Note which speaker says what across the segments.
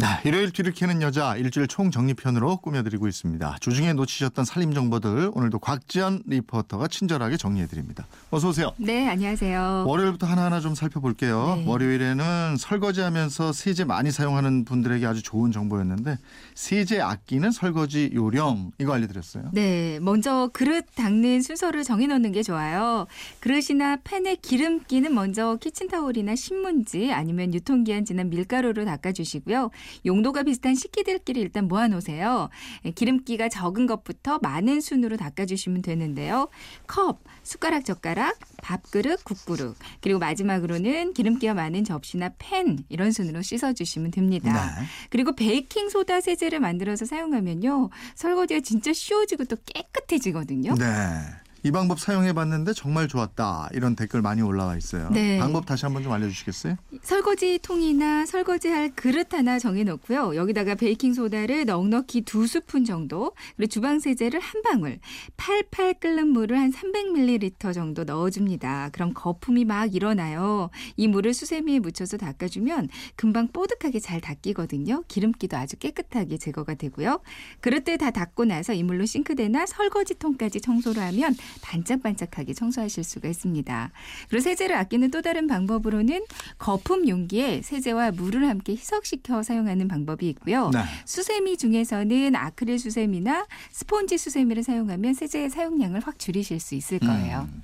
Speaker 1: 네, 일요일 뒤를 캐는 여자 일주일 총정리편으로 꾸며드리고 있습니다. 주중에 놓치셨던 살림 정보들 오늘도 곽지연 리포터가 친절하게 정리해드립니다. 어서 오세요.
Speaker 2: 네, 안녕하세요.
Speaker 1: 월요일부터 하나하나 좀 살펴볼게요.
Speaker 2: 네.
Speaker 1: 월요일에는 설거지하면서 세제 많이 사용하는 분들에게 아주 좋은 정보였는데 세제 아끼는 설거지 요령 이거 알려드렸어요.
Speaker 2: 네, 먼저 그릇 닦는 순서를 정해놓는 게 좋아요. 그릇이나 팬에 기름기는 먼저 키친타올이나 신문지 아니면 유통기한 지난 밀가루로 닦아주시고요. 용도가 비슷한 식기들끼리 일단 모아놓으세요. 예, 기름기가 적은 것부터 많은 순으로 닦아주시면 되는데요. 컵, 숟가락, 젓가락, 밥그릇, 국그릇 그리고 마지막으로는 기름기가 많은 접시나 팬 이런 순으로 씻어주시면 됩니다.
Speaker 1: 네.
Speaker 2: 그리고 베이킹 소다 세제를 만들어서 사용하면요. 설거지가 진짜 쉬워지고 또 깨끗해지거든요.
Speaker 1: 네. 이 방법 사용해 봤는데 정말 좋았다. 이런 댓글 많이 올라와 있어요.
Speaker 2: 네.
Speaker 1: 방법 다시 한번 좀 알려 주시겠어요?
Speaker 2: 설거지 통이나 설거지할 그릇 하나 정해 놓고요. 여기다가 베이킹 소다를 넉넉히 두 스푼 정도, 그리고 주방 세제를 한 방울, 팔팔 끓는 물을 한 300ml 정도 넣어 줍니다. 그럼 거품이 막 일어나요. 이 물을 수세미에 묻혀서 닦아 주면 금방 뽀득하게 잘 닦이거든요. 기름기도 아주 깨끗하게 제거가 되고요. 그릇들 다 닦고 나서 이 물로 싱크대나 설거지통까지 청소를 하면 반짝반짝하게 청소하실 수가 있습니다. 그리고 세제를 아끼는 또 다른 방법으로는 거품 용기에 세제와 물을 함께 희석시켜 사용하는 방법이 있고요.
Speaker 1: 네.
Speaker 2: 수세미 중에서는 아크릴 수세미나 스폰지 수세미를 사용하면 세제의 사용량을 확 줄이실 수 있을 거예요.
Speaker 1: 음,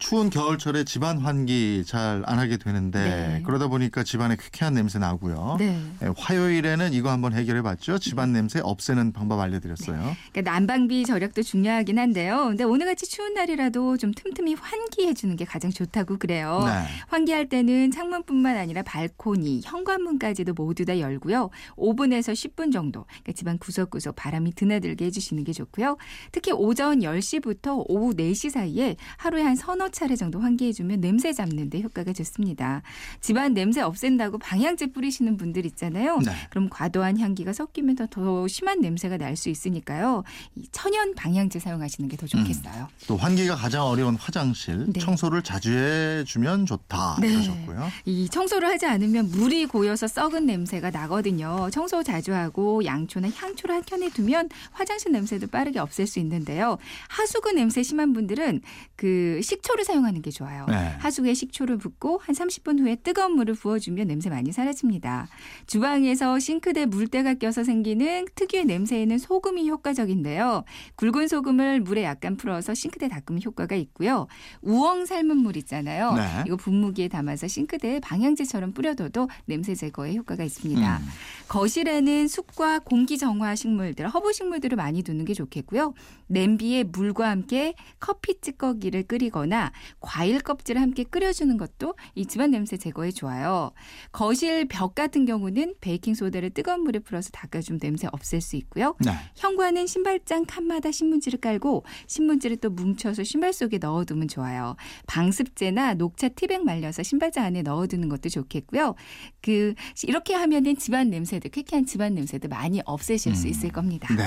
Speaker 1: 추운 겨울철에 집안 환기 잘 안 하게 되는데
Speaker 2: 네.
Speaker 1: 그러다 보니까 집안에 쾌쾌한 냄새 나고요.
Speaker 2: 네.
Speaker 1: 네, 화요일에는 이거 한번 해결해 봤죠. 집안 냄새 없애는 방법 알려드렸어요.
Speaker 2: 그러니까 난방비 절약도 중요하긴 한데요. 근데 오늘같이 추운 날이라도 좀 틈틈이 환기해 주는 게 가장 좋다고 그래요.
Speaker 1: 네.
Speaker 2: 환기할 때는 창문뿐만 아니라 발코니, 현관문까지도 모두 다 열고요. 5분에서 10분 정도 그러니까 집안 구석구석 바람이 드나들게 해주시는 게 좋고요. 특히 오전 10시부터 오후 4시 사이에 하루에 한 서너 차례 정도 환기해주면 냄새 잡는 데 효과가 좋습니다. 집안 냄새 없앤다고 방향제 뿌리시는 분들 있잖아요.
Speaker 1: 네.
Speaker 2: 그럼 과도한 향기가 섞이면 더, 더 심한 냄새가 날 수 있으니까요. 이 천연 방향제 사용하시는 게 더 좋겠어요.
Speaker 1: 또 환기가 가장 어려운 화장실
Speaker 2: 네.
Speaker 1: 청소를 자주 해주면 좋다
Speaker 2: 네.
Speaker 1: 이러셨고요.
Speaker 2: 이 청소를 하지 않으면 물이 고여서 썩은 냄새가 나거든요. 청소 자주 하고 양초나 향초를 한 켠에 두면 화장실 냄새도 빠르게 없앨 수 있는데요. 하수구 냄새 심한 분들은 그 식초를 사용하는 게 좋아요.
Speaker 1: 네.
Speaker 2: 하수구에 식초를 붓고 한 30분 후에 뜨거운 물을 부어주면 냄새 많이 사라집니다. 주방에서 싱크대 물때가 껴서 생기는 특유의 냄새에는 소금이 효과적인데요. 굵은 소금을 물에 약간 풀어서 싱크대 닦으면 효과가 있고요. 우엉 삶은 물 있잖아요.
Speaker 1: 네.
Speaker 2: 이거 분무기에 담아서 싱크대에 방향제처럼 뿌려둬도 냄새 제거에 효과가 있습니다.
Speaker 1: 음.
Speaker 2: 거실에는 숲과 공기 정화 식물들, 허브 식물들을 많이 두는 게 좋겠고요. 냄비에 물과 함께 커피 찌꺼기를 끓이거나 과일 껍질을 함께 끓여주는 것도 이 집안 냄새 제거에 좋아요. 거실 벽 같은 경우는 베이킹 소다를 뜨거운 물에 풀어서 닦아주면 냄새 없앨 수 있고요.
Speaker 1: 네.
Speaker 2: 현관은 신발장 칸마다 신문지를 깔고 신문지를 또 뭉쳐서 신발 속에 넣어두면 좋아요. 방습제나 녹차 티백 말려서 신발장 안에 넣어두는 것도 좋겠고요. 그 이렇게 하면은 집안 냄새도 쾌쾌한 집안 냄새도 많이 없애실 수
Speaker 1: 음.
Speaker 2: 있을 겁니다.
Speaker 1: 네.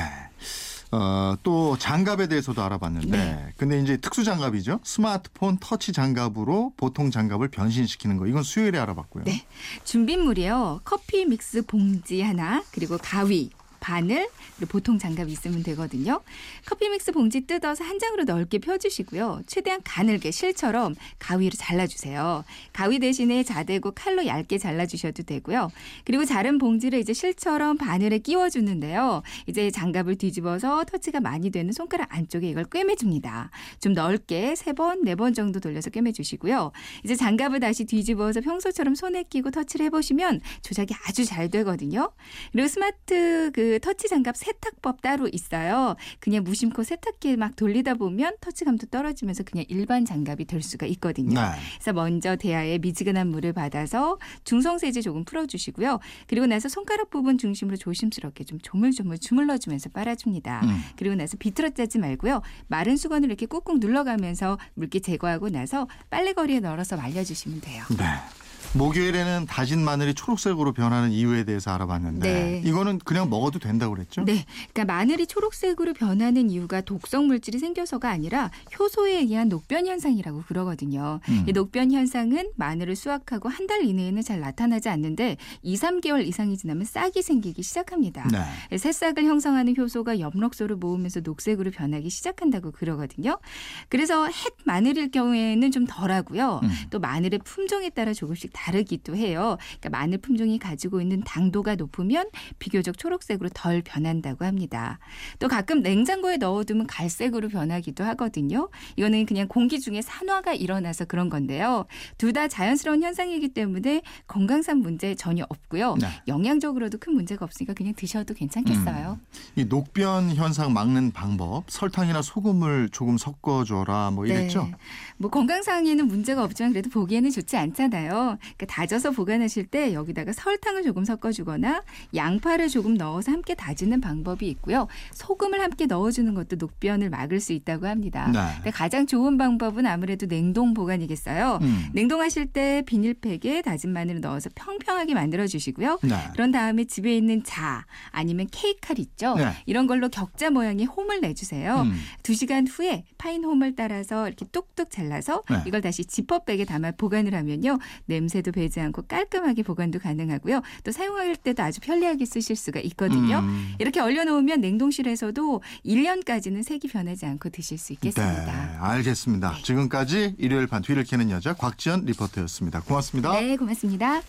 Speaker 1: 어, 또 장갑에 대해서도 알아봤는데
Speaker 2: 네.
Speaker 1: 근데 이제 특수 장갑이죠. 스마트폰 터치 장갑으로 보통 장갑을 변신시키는 거. 이건 수요일에 알아봤고요.
Speaker 2: 네. 준비물이요. 커피 믹스 봉지 하나, 그리고 가위, 바늘, 보통 장갑이 있으면 되거든요. 커피 믹스 봉지 뜯어서 한 장으로 넓게 펴주시고요. 최대한 가늘게 실처럼 가위로 잘라주세요. 가위 대신에 자대고 칼로 얇게 잘라주셔도 되고요. 그리고 자른 봉지를 이제 실처럼 바늘에 끼워주는데요. 이제 장갑을 뒤집어서 터치가 많이 되는 손가락 안쪽에 이걸 꿰매줍니다. 좀 넓게 세 번, 네 번 정도 돌려서 꿰매주시고요. 이제 장갑을 다시 뒤집어서 평소처럼 손에 끼고 터치를 해보시면 조작이 아주 잘 되거든요. 그리고 스마트 그 터치 장갑 세탁법 따로 있어요. 그냥 무심코 세탁기에 막 돌리다 보면 터치감도 떨어지면서 그냥 일반 장갑이 될 수가 있거든요.
Speaker 1: 네.
Speaker 2: 그래서 먼저 대야에 미지근한 물을 받아서 중성 세제 조금 풀어주시고요. 그리고 나서 손가락 부분 중심으로 조심스럽게 좀 조물조물 주물러주면서 빨아줍니다.
Speaker 1: 음.
Speaker 2: 그리고 나서 비틀어 짜지 말고요. 마른 수건을 이렇게 꾹꾹 눌러가면서 물기 제거하고 나서 빨래거리에 널어서 말려주시면 돼요.
Speaker 1: 네. 목요일에는 다진 마늘이 초록색으로 변하는 이유에 대해서 알아봤는데
Speaker 2: 네.
Speaker 1: 이거는 그냥 먹어도 된다고 그랬죠?
Speaker 2: 네, 그러니까 마늘이 초록색으로 변하는 이유가 독성 물질이 생겨서가 아니라 효소에 의한 녹변 현상이라고 그러거든요.
Speaker 1: 음.
Speaker 2: 이 녹변 현상은 마늘을 수확하고 한 달 이내에는 잘 나타나지 않는데 2, 3개월 이상이 지나면 싹이 생기기 시작합니다.
Speaker 1: 네.
Speaker 2: 새싹을 형성하는 효소가 엽록소를 모으면서 녹색으로 변하기 시작한다고 그러거든요. 그래서 햇 마늘일 경우에는 좀 덜하고요.
Speaker 1: 음.
Speaker 2: 또 마늘의 품종에 따라 조금씩 다르기도 해요. 그러니까 마늘 품종이 가지고 있는 당도가 높으면 비교적 초록색으로 덜 변한다고 합니다. 또 가끔 냉장고에 넣어두면 갈색으로 변하기도 하거든요. 이거는 그냥 공기 중에 산화가 일어나서 그런 건데요. 둘 다 자연스러운 현상이기 때문에 건강상 문제 전혀 없고요.
Speaker 1: 네.
Speaker 2: 영양적으로도 큰 문제가 없으니까 그냥 드셔도 괜찮겠어요.
Speaker 1: 이 녹변 현상 막는 방법 설탕이나 소금을 조금 섞어줘라 뭐 이랬죠?
Speaker 2: 네. 뭐 건강상에는 문제가 없지만 그래도 보기에는 좋지 않잖아요. 그러니까 다져서 보관하실 때 여기다가 설탕을 조금 섞어주거나 양파를 조금 넣어서 함께 다지는 방법이 있고요. 소금을 함께 넣어주는 것도 녹변을 막을 수 있다고 합니다.
Speaker 1: 네.
Speaker 2: 근데 가장 좋은 방법은 아무래도 냉동 보관이겠어요.
Speaker 1: 음.
Speaker 2: 냉동하실 때 비닐팩에 다진 마늘을 넣어서 평평하게 만들어 주시고요.
Speaker 1: 네.
Speaker 2: 그런 다음에 집에 있는 자 아니면 케이칼 있죠.
Speaker 1: 네.
Speaker 2: 이런 걸로 격자 모양의 홈을 내주세요.
Speaker 1: 음.
Speaker 2: 두 시간 후에 파인 홈을 따라서 이렇게 뚝뚝 잘라서
Speaker 1: 네.
Speaker 2: 이걸 다시 지퍼백에 담아 보관을 하면요 냄새 도 배지 않고 깔끔하게 보관도 가능하고요. 또 사용할 때도 아주 편리하게 쓰실 수가 있거든요.
Speaker 1: 음.
Speaker 2: 이렇게 얼려놓으면 냉동실에서도 1년까지는 색이 변하지 않고 드실 수
Speaker 1: 네,
Speaker 2: 있겠습니다.
Speaker 1: 알겠습니다. 지금까지 일요일 반 뒤를 캐는 여자 곽지연 리포터였습니다. 고맙습니다.
Speaker 2: 네, 고맙습니다.